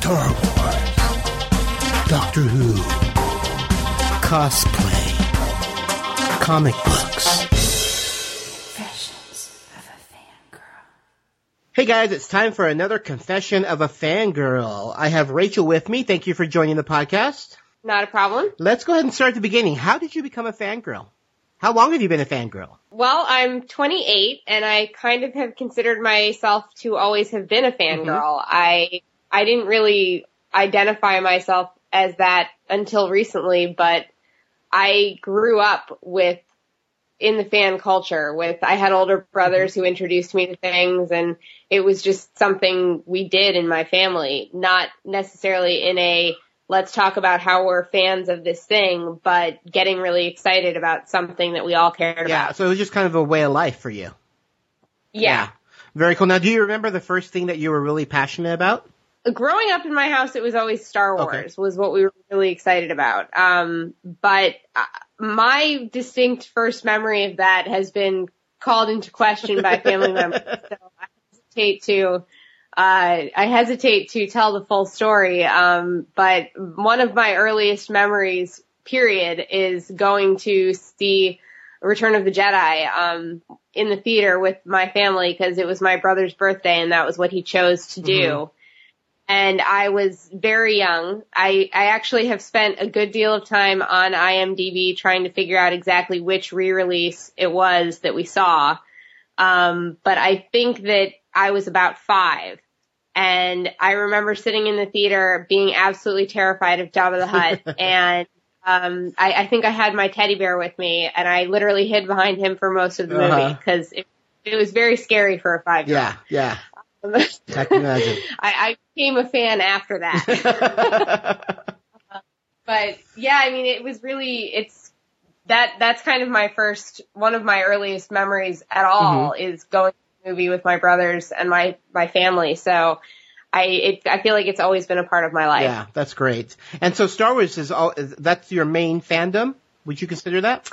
Star Wars, Doctor Who, cosplay, comic books. Confessions of a fangirl. Hey guys, it's time for another confession of a fangirl. I have Rachel with me. Thank you for joining the podcast. Not a problem. Let's go ahead and start at the beginning. How did you become a fangirl? How long have you been a fangirl? Well, I'm 28 and I kind of have considered myself to always have been a fangirl. Mm-hmm. I, I didn't really identify myself as that until recently, but I grew up with in the fan culture with I had older brothers who introduced me to things and it was just something we did in my family, not necessarily in a let's talk about how we're fans of this thing, but getting really excited about something that we all cared Yeah, about. Yeah, so it was just kind of a way of life for you. Yeah. Very cool. Now, do you remember the first thing that you were really passionate about? Growing up in my house, it was always Star Okay. Wars was what we were really excited about. Um, but uh, my distinct first memory of that has been called into question by family members. So I hesitate to uh, I hesitate to tell the full story, um, but one of my earliest memories, period, is going to see Return of the Jedi um, in the theater with my family because it was my brother's birthday and that was what he chose to do. And I was very young. I, I actually have spent a good deal of time on IMDb trying to figure out exactly which re-release it was that we saw. Um, but I think that I was about five. And I remember sitting in the theater being absolutely terrified of Jabba the Hutt. and um, I, I think I had my teddy bear with me, and I literally hid behind him for most of the movie Uh-huh. because it, it was very scary for a five year Yeah, yeah. I can imagine. I, I became a fan after that. Uh, but yeah, I mean, it was really, it's, that, that's kind of my first, one of my earliest memories at all mm-hmm. is going to the movie with my brothers and my, my family. So I, it, I feel like it's always been a part of my life. yeah, that's great. And so Star Wars is all, that's your main fandom? Would you consider that?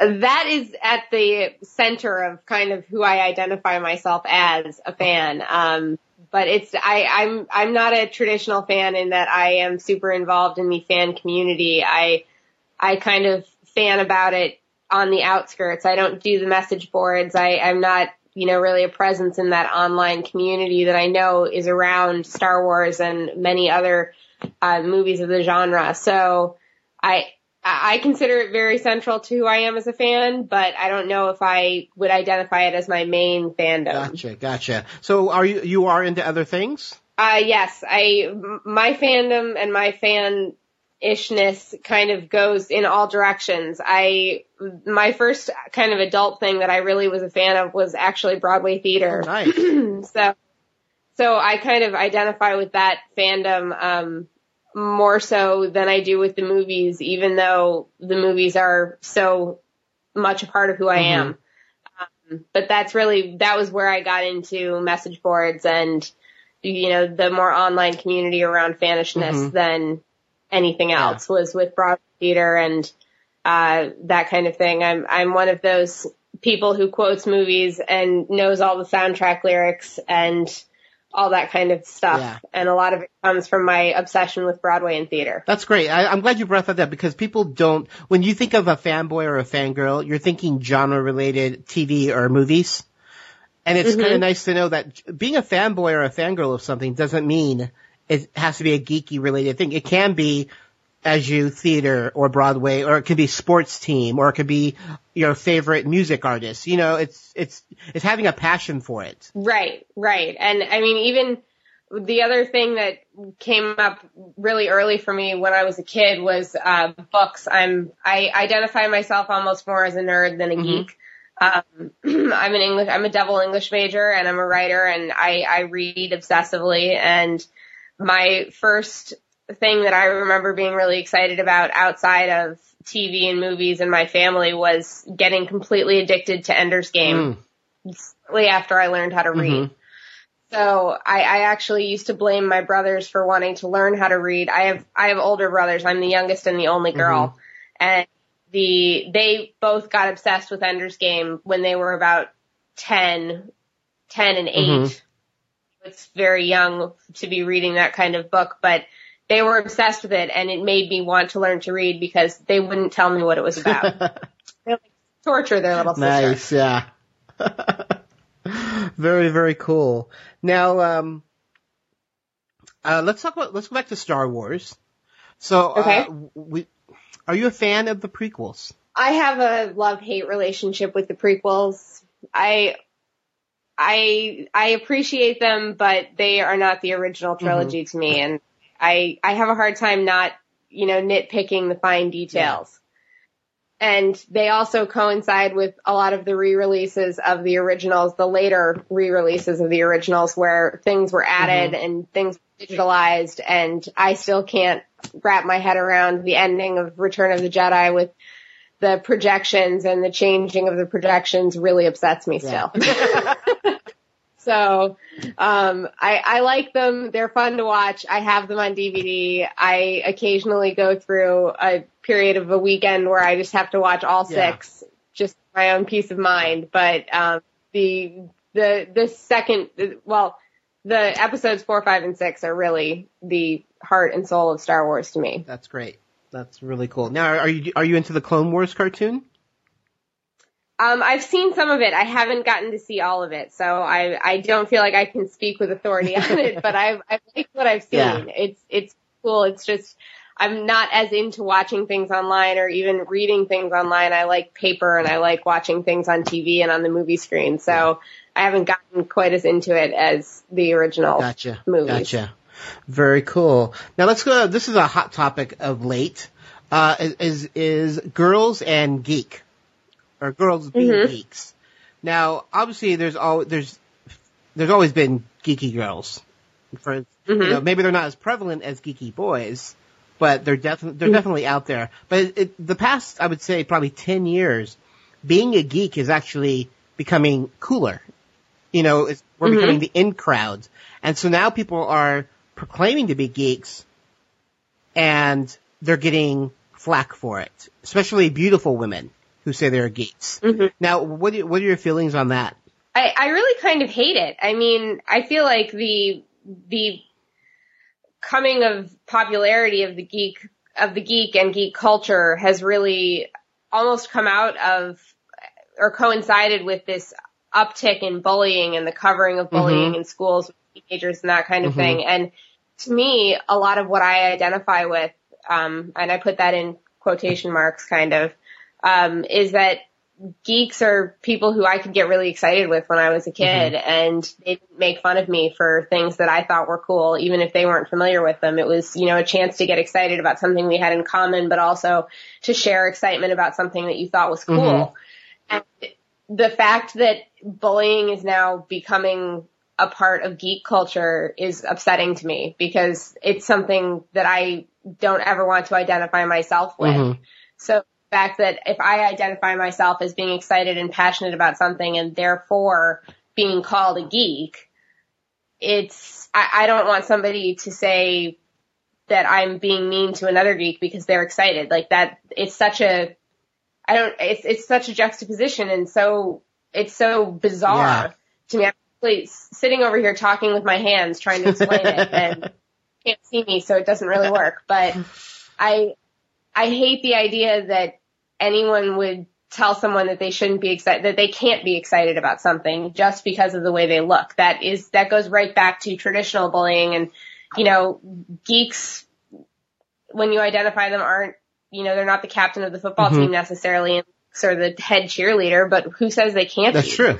That is at the center of kind of who I identify myself as a fan. Um, but it's I, I'm I'm not a traditional fan in that I am super involved in the fan community. I I kind of fan about it on the outskirts. I don't do the message boards. I, I'm not you know really a presence in that online community that I know is around Star Wars and many other uh, movies of the genre. So I I consider it very central to who I am as a fan, but I don't know if I would identify it as my main fandom. Gotcha, gotcha. So are you, you are into other things? Uh, yes, I my fandom and my fan ishness kind of goes in all directions. I, my first kind of adult thing that I really was a fan of was actually Broadway theater. Oh, nice. so, so I kind of identify with that fandom, um, more so than I do with the movies, even though the movies are so much a part of who I am. Um, but that's really, that was where I got into message boards and, you know, the more online community around fanishness Mhm. than anything else was with Broadway theater and, uh, that kind of thing. I'm, I'm one of those people who quotes movies and knows all the soundtrack lyrics and all that kind of stuff. Yeah. And a lot of it comes from my obsession with Broadway and theater. That's great. I, I'm glad you brought that up because people don't, when you think of a fanboy or a fangirl, you're thinking genre related TV or movies. And it's Mm-hmm. kind of nice to know that being a fanboy or a fangirl of something doesn't mean it has to be a geeky related thing. It can be as you theater or Broadway, or it could be sports team, or it could be your favorite music artist. You know, it's, it's, it's having a passion for it. Right, right. And I mean, even the other thing that came up really early for me when I was a kid was uh, books. I'm I identify myself almost more as a nerd than a geek. Um, I'm an English, I'm a double English major, and I'm a writer, and I I read obsessively. And my first thing that I remember being really excited about outside of TV and movies and my family was getting completely addicted to Ender's Game mm. shortly after I learned how to mm-hmm. read. So I, I actually used to blame my brothers for wanting to learn how to read. I have I have older brothers. I'm the youngest and the only mm-hmm. girl, and the they both got obsessed with Ender's Game when they were about 10, 10 and mm-hmm. 8. Mhm. it's very young to be reading that kind of book, but they were obsessed with it and it made me want to learn to read because they wouldn't tell me what it was about. they like torture their little sister. Nice, yeah. very, very cool. Now, um, uh, let's talk about, let's go back to Star Wars. So, Okay. uh, we, are you a fan of the prequels? I have a love-hate relationship with the prequels. I I I appreciate them, but they are not the original trilogy to me and I I have a hard time not, you know, nitpicking the fine details. And they also coincide with a lot of the re-releases of the originals, the later re-releases of the originals where things were added mm-hmm. and things were digitalized and I still can't wrap my head around the ending of Return of the Jedi with the projections and the changing of the projections really upsets me still. so, um, I, I like them. They're fun to watch. I have them on DVD. I occasionally go through a period of a weekend where I just have to watch all Yeah. six, just for my own peace of mind. But, um, the, the, the second, well, the episodes four, five, and six are really the heart and soul of Star Wars to me. That's great. That's really cool. Now, are you, are you into the Clone Wars cartoon? Um, I've seen some of it. I haven't gotten to see all of it, so I I don't feel like I can speak with authority on it. But I've I've liked what I've seen. Yeah. It's it's cool. It's just I'm not as into watching things online or even reading things online. I like paper and I like watching things on TV and on the movie screen. So I haven't gotten quite as into it as the original Gotcha. movies. Gotcha. Very cool. Now let's go. This is a hot topic of late. Uh, is is girls and geek, or girls being Mhm. geeks. Now, obviously, there's al there's there's always been geeky girls. For you Mhm. know, maybe they're not as prevalent as geeky boys, but they're definitely they're Mhm. definitely out there. But it, it, the past, I would say, probably ten years, being a geek is actually becoming cooler. You know, it's, we're Mhm. becoming the in crowd, and so now people are proclaiming to be geeks, and they're getting flack for it, especially beautiful women who say they're geeks. Mhm. Now, what are, what are your feelings on that? I, I really kind of hate it. I mean, I feel like the the coming of popularity of the geek of the geek and geek culture has really almost come out of or coincided with this uptick in bullying and the covering of bullying in schools with teenagers and that kind of Mhm. thing. And to me, a lot of what I identify with, um, and I put that in quotation marks kind of, um, is that geeks are people who I could get really excited with when I was a kid and they didn't make fun of me for things that I thought were cool, even if they weren't familiar with them. It was, you know, a chance to get excited about something we had in common, but also to share excitement about something that you thought was cool. And the fact that bullying is now becoming a part of geek culture is upsetting to me because it's something that I don't ever want to identify myself with. Mhm. So fact that if I identify myself as being excited and passionate about something and therefore being called a geek, it's, I, I don't want somebody to say that I'm being mean to another geek because they're excited. Like that, it's such a, I don't, it's, it's such a juxtaposition and so, it's so bizarre Yeah. to me. I'm actually sitting over here talking with my hands trying to explain it and can't see me so it doesn't really work. But I, I hate the idea that anyone would tell someone that they shouldn't be excited, that they can't be excited about something just because of the way they look. That is, that goes right back to traditional bullying and, you know, geeks, when you identify them aren't, you know, they're not the captain of the football Mhm. team necessarily and or the head cheerleader, but who says they can't That's be? true.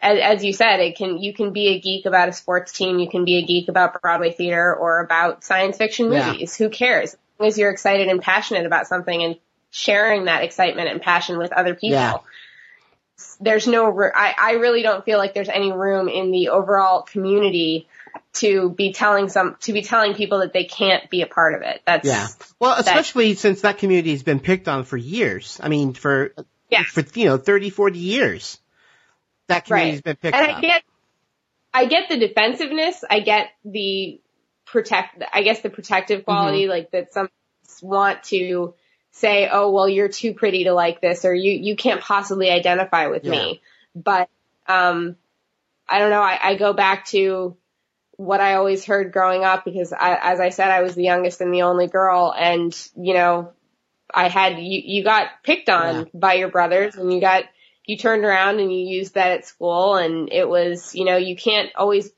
as, as you said, it can you can be a geek about a sports team, you can be a geek about Broadway theater or about science fiction Yeah. movies. Who cares? As long as you're excited and passionate about something and sharing that excitement and passion with other people. Yeah. There's no, I, I really don't feel like there's any room in the overall community to be telling some, to be telling people that they can't be a part of it. That's, Yeah. Well, especially since that community has been picked on for years. I mean, for Yeah. for you know 30, 40 years. That community's Right. been picked and on. I get, I get the defensiveness. I get the protect. I guess the protective quality, Mm-hmm. like that some want to say, "Oh, well, you're too pretty to like this," or "You you can't possibly identify with Yeah. me." But um, I don't know. I, I go back to what I always heard growing up because I, as I said, I was the youngest and the only girl and, you know, I had, you, you got picked on Yeah. by your brothers and you got, you turned around and you used that at school and it was, you know, you can't always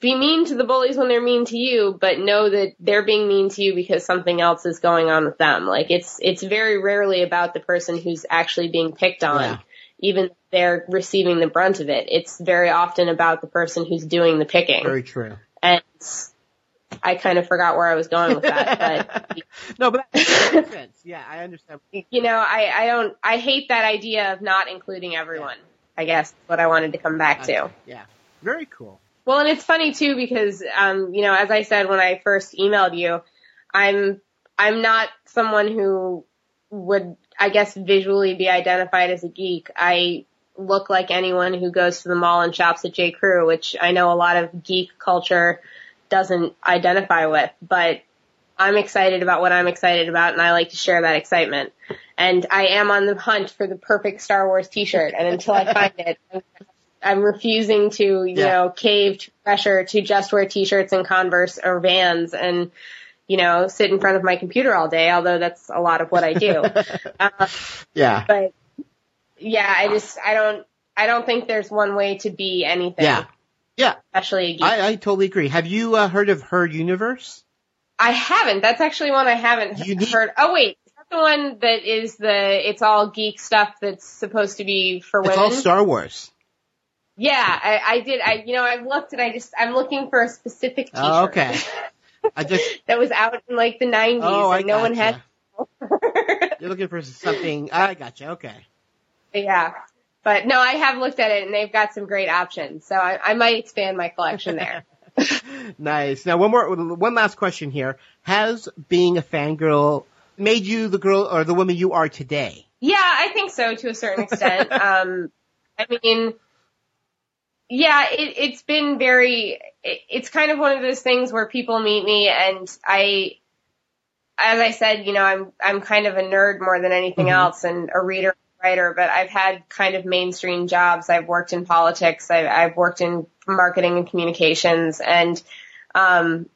be mean to the bullies when they're mean to you, but know that they're being mean to you because something else is going on with them. Like it's, it's very rarely about the person who's actually being picked on, Yeah. even if they're receiving the brunt of it. It's very often about the person who's doing the picking. Very true. And I kind of forgot where I was going with that, but no, but that makes sense. Yeah, I understand. you know, I, I don't, I hate that idea of not including everyone. I guess what I wanted to come back to. Yeah, very cool. Well, and it's funny too because, um, you know, as I said when I first emailed you, I'm, I'm not someone who would, I guess, visually be identified as a geek. I look like anyone who goes to the mall and shops at J. Crew, which I know a lot of geek culture doesn't identify with, but I'm excited about what I'm excited about and I like to share that excitement. And I am on the hunt for the perfect Star Wars t-shirt and until I find it, I'm, I'm refusing to, you Yeah. know, cave to pressure to just wear t-shirts and Converse or Vans and, you know, sit in front of my computer all day, although that's a lot of what I do. uh, Yeah, but yeah, I just, I don't, I don't think there's one way to be anything. yeah, yeah. Especially a geek. I, I totally agree. Have you uh, heard of Her Universe? I haven't. That's actually one I haven't You need- heard. Oh wait, is that the one that is the it's all geek stuff that's supposed to be for women? It's all Star Wars. Yeah, I, I did. I you know I've looked and I just I'm looking for a specific T-shirt. Oh, okay. I just that was out in like the 90s oh, I and no one had. You're looking for something. I gotcha. Okay. yeah. But no, I have looked at it and they've got some great options. So I, I might expand my collection there. nice. Now, one more, one last question here. Has being a fangirl made you the girl or the woman you are today? Yeah, I think so to a certain extent. um, I mean, yeah, it, it's been very, it, it's kind of one of those things where people meet me and I, as I said, you know, I'm, I'm kind of a nerd more than anything Mhm. else and a reader, writer, but I've had kind of mainstream jobs. I've worked in politics. I've, I've worked in marketing and communications and, um,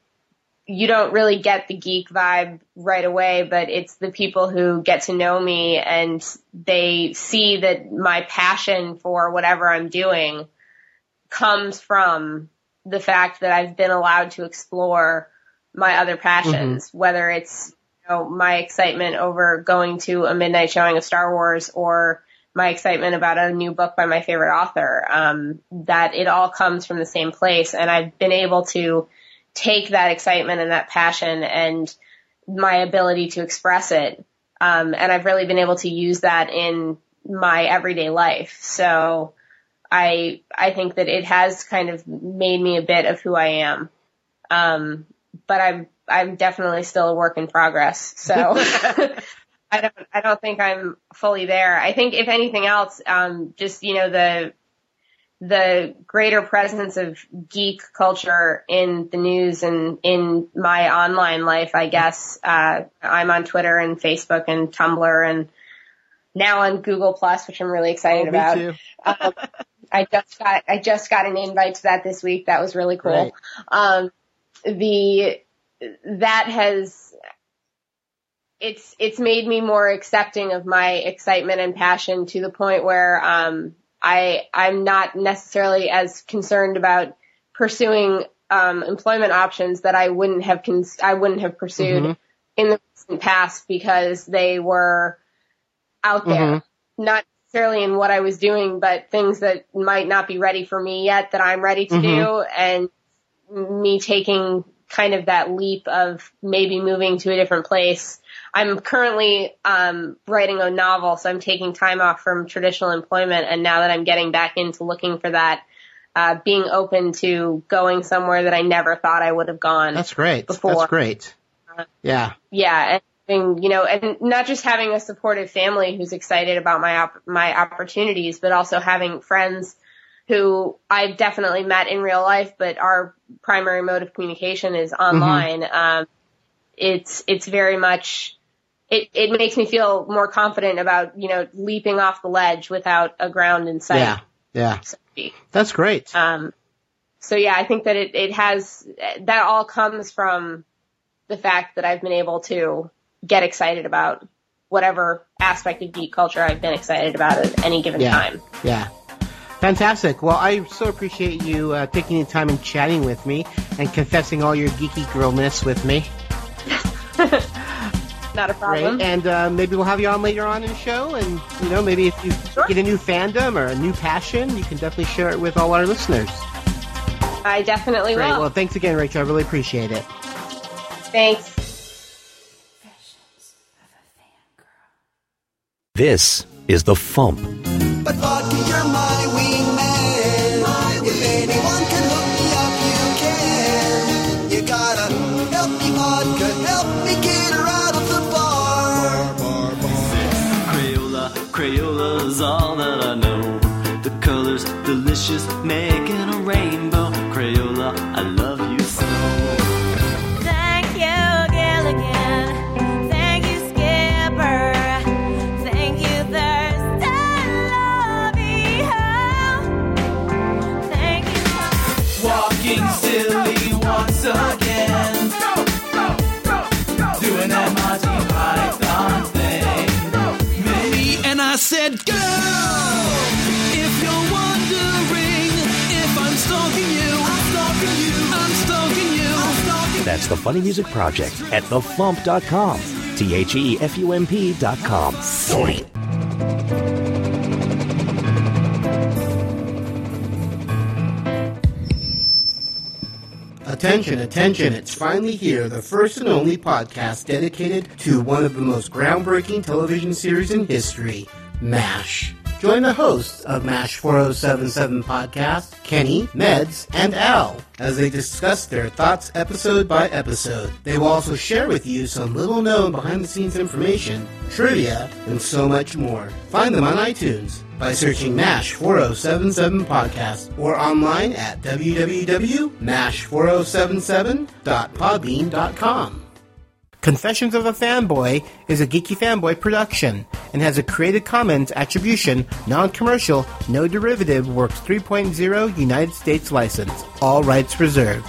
you don't really get the geek vibe right away, but it's the people who get to know me and they see that my passion for whatever I'm doing comes from the fact that I've been allowed to explore my other passions, whether it's you know, my excitement over going to a midnight showing of Star Wars or my excitement about a new book by my favorite author, um, that it all comes from the same place. And I've been able to take that excitement and that passion and my ability to express it. Um, and I've really been able to use that in my everyday life. So I, I think that it has kind of made me a bit of who I am. Um, but I'm, I'm definitely still a work in progress. So I don't, I don't think I'm fully there. I think if anything else, um, just, you know, the, the greater presence of geek culture in the news and in my online life, I guess. Uh, I'm on Twitter and Facebook and Tumblr and now on Google Plus, which I'm really excited Oh, about. Um, I just got I just got an invite to that this week. That was really cool. Right. Um, the that has it's it's made me more accepting of my excitement and passion to the point where um, I I'm not necessarily as concerned about pursuing um, employment options that I wouldn't have cons- I wouldn't have pursued Mhm. in the recent past because they were out there Mhm. not necessarily in what I was doing, but things that might not be ready for me yet that I'm ready to Mhm. do and me taking kind of that leap of maybe moving to a different place. I'm currently um, writing a novel, so I'm taking time off from traditional employment, and now that I'm getting back into looking for that, uh, being open to going somewhere that I never thought I would have gone That's great. before. That's great. Uh, Yeah. yeah, and you know, and not just having a supportive family who's excited about my op- my opportunities, but also having friends who I've definitely met in real life, but our primary mode of communication is online. Um, it's it's very much it it makes me feel more confident about you know leaping off the ledge without a ground in sight. Yeah. Yeah. geek. That's great. Um, so yeah, I think that it, it has, that all comes from the fact that I've been able to get excited about whatever aspect of geek culture I've been excited about at any given yeah. time. Yeah. Fantastic. Well, I so appreciate you uh, taking the time and chatting with me and confessing all your geeky girlness with me. Not a problem. Great. And uh, maybe we'll have you on later on in the show. And, you know, maybe if you Sure. get a new fandom or a new passion, you can definitely share it with all our listeners. I definitely Great. will. Well, thanks again, Rachel. I really appreciate it. Thanks. This is The Fump. But vodka, you're my wingman. if anyone can hook me up, you can. You gotta help me, vodka. Help me get her out of the bar. Crayola, Crayola's all that I know. The colors delicious, making That's the Funny Music Project at thefump.com. T H E F U M P dot com. Sorry. Attention, attention, it's finally here, the first and only podcast dedicated to one of the most groundbreaking television series in history, MASH. Join the hosts of MASH 4077 podcast, Kenny, Meds, and Al, as they discuss their thoughts episode by episode. They will also share with you some little known behind the scenes information, trivia, and so much more. Find them on iTunes by searching MASH 4077 podcast or online at www.mash4077.podbean.com. Confessions of a Fanboy is a Geeky Fanboy production and has a Creative Commons Attribution, Non-Commercial, No Derivative Works 3.0 United States license. All rights reserved.